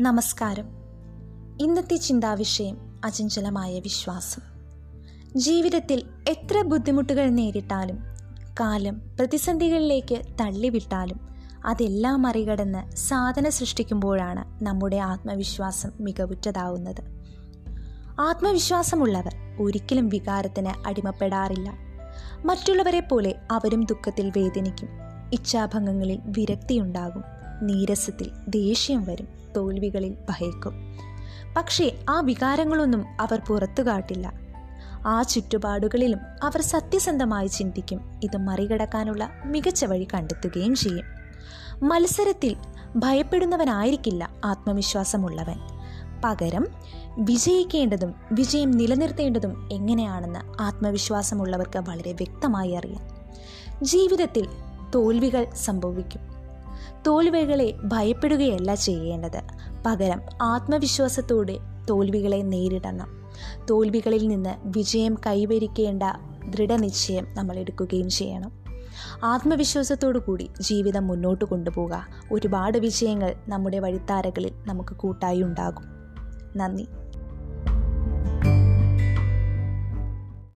നമസ്കാരം. ഇന്നത്തെ ചിന്താവിഷയം അചഞ്ചലമായ വിശ്വാസം. ജീവിതത്തിൽ എത്ര ബുദ്ധിമുട്ടുകൾ നേരിട്ടാലും കാലം പ്രതിസന്ധികളിലേക്ക് തള്ളിവിട്ടാലും അതെല്ലാം മറികടന്ന് സാധന സൃഷ്ടിക്കുമ്പോഴാണ് നമ്മുടെ ആത്മവിശ്വാസം മികവുറ്റതാവുന്നത്. ആത്മവിശ്വാസമുള്ളവർ ഒരിക്കലും വികാരത്തിന് അടിമപ്പെടാറില്ല. മറ്റുള്ളവരെ പോലെ അവരും ദുഃഖത്തിൽ വേദനിക്കും. ഇച്ഛാഭംഗങ്ങളിൽ വിരക്തിയുണ്ടാകും. നീരസത്തിൽ ദേഷ്യം വരും. തോൽവികളിൽ ഭയക്കും. പക്ഷേ ആ വികാരങ്ങളൊന്നും അവർ പുറത്തു കാട്ടില്ല. ആ ചുറ്റുപാടുകളിലും അവർ സത്യസന്ധമായി ചിന്തിക്കും. ഇത് മറികടക്കാനുള്ള മികച്ച വഴി കണ്ടെത്തുകയും ചെയ്യും. മത്സരത്തിൽ ഭയപ്പെടുന്നവനായിരിക്കില്ല ആത്മവിശ്വാസമുള്ളവൻ. പകരം വിജയിക്കേണ്ടതും വിജയം നിലനിർത്തേണ്ടതും എങ്ങനെയാണെന്ന് ആത്മവിശ്വാസമുള്ളവർക്ക് വളരെ വ്യക്തമായി അറിയാം. ജീവിതത്തിൽ തോൽവികൾ സംഭവിക്കും. തോൽവികളെ ഭയപ്പെടുകയല്ല ചെയ്യേണ്ടത്. പകരം ആത്മവിശ്വാസത്തോടെ തോൽവികളെ നേരിടണം. തോൽവികളിൽ നിന്ന് വിജയം കൈവരിക്കേണ്ട ദൃഢനിശ്ചയം നമ്മൾ എടുക്കുകയും ചെയ്യണം. ആത്മവിശ്വാസത്തോടു കൂടി ജീവിതം മുന്നോട്ട് കൊണ്ടുപോകുക ഒരുപാട് വിജയങ്ങൾ നമ്മുടെ വഴിത്താരകളിൽ നമുക്ക് കൂട്ടായി ഉണ്ടാകും. നന്ദി.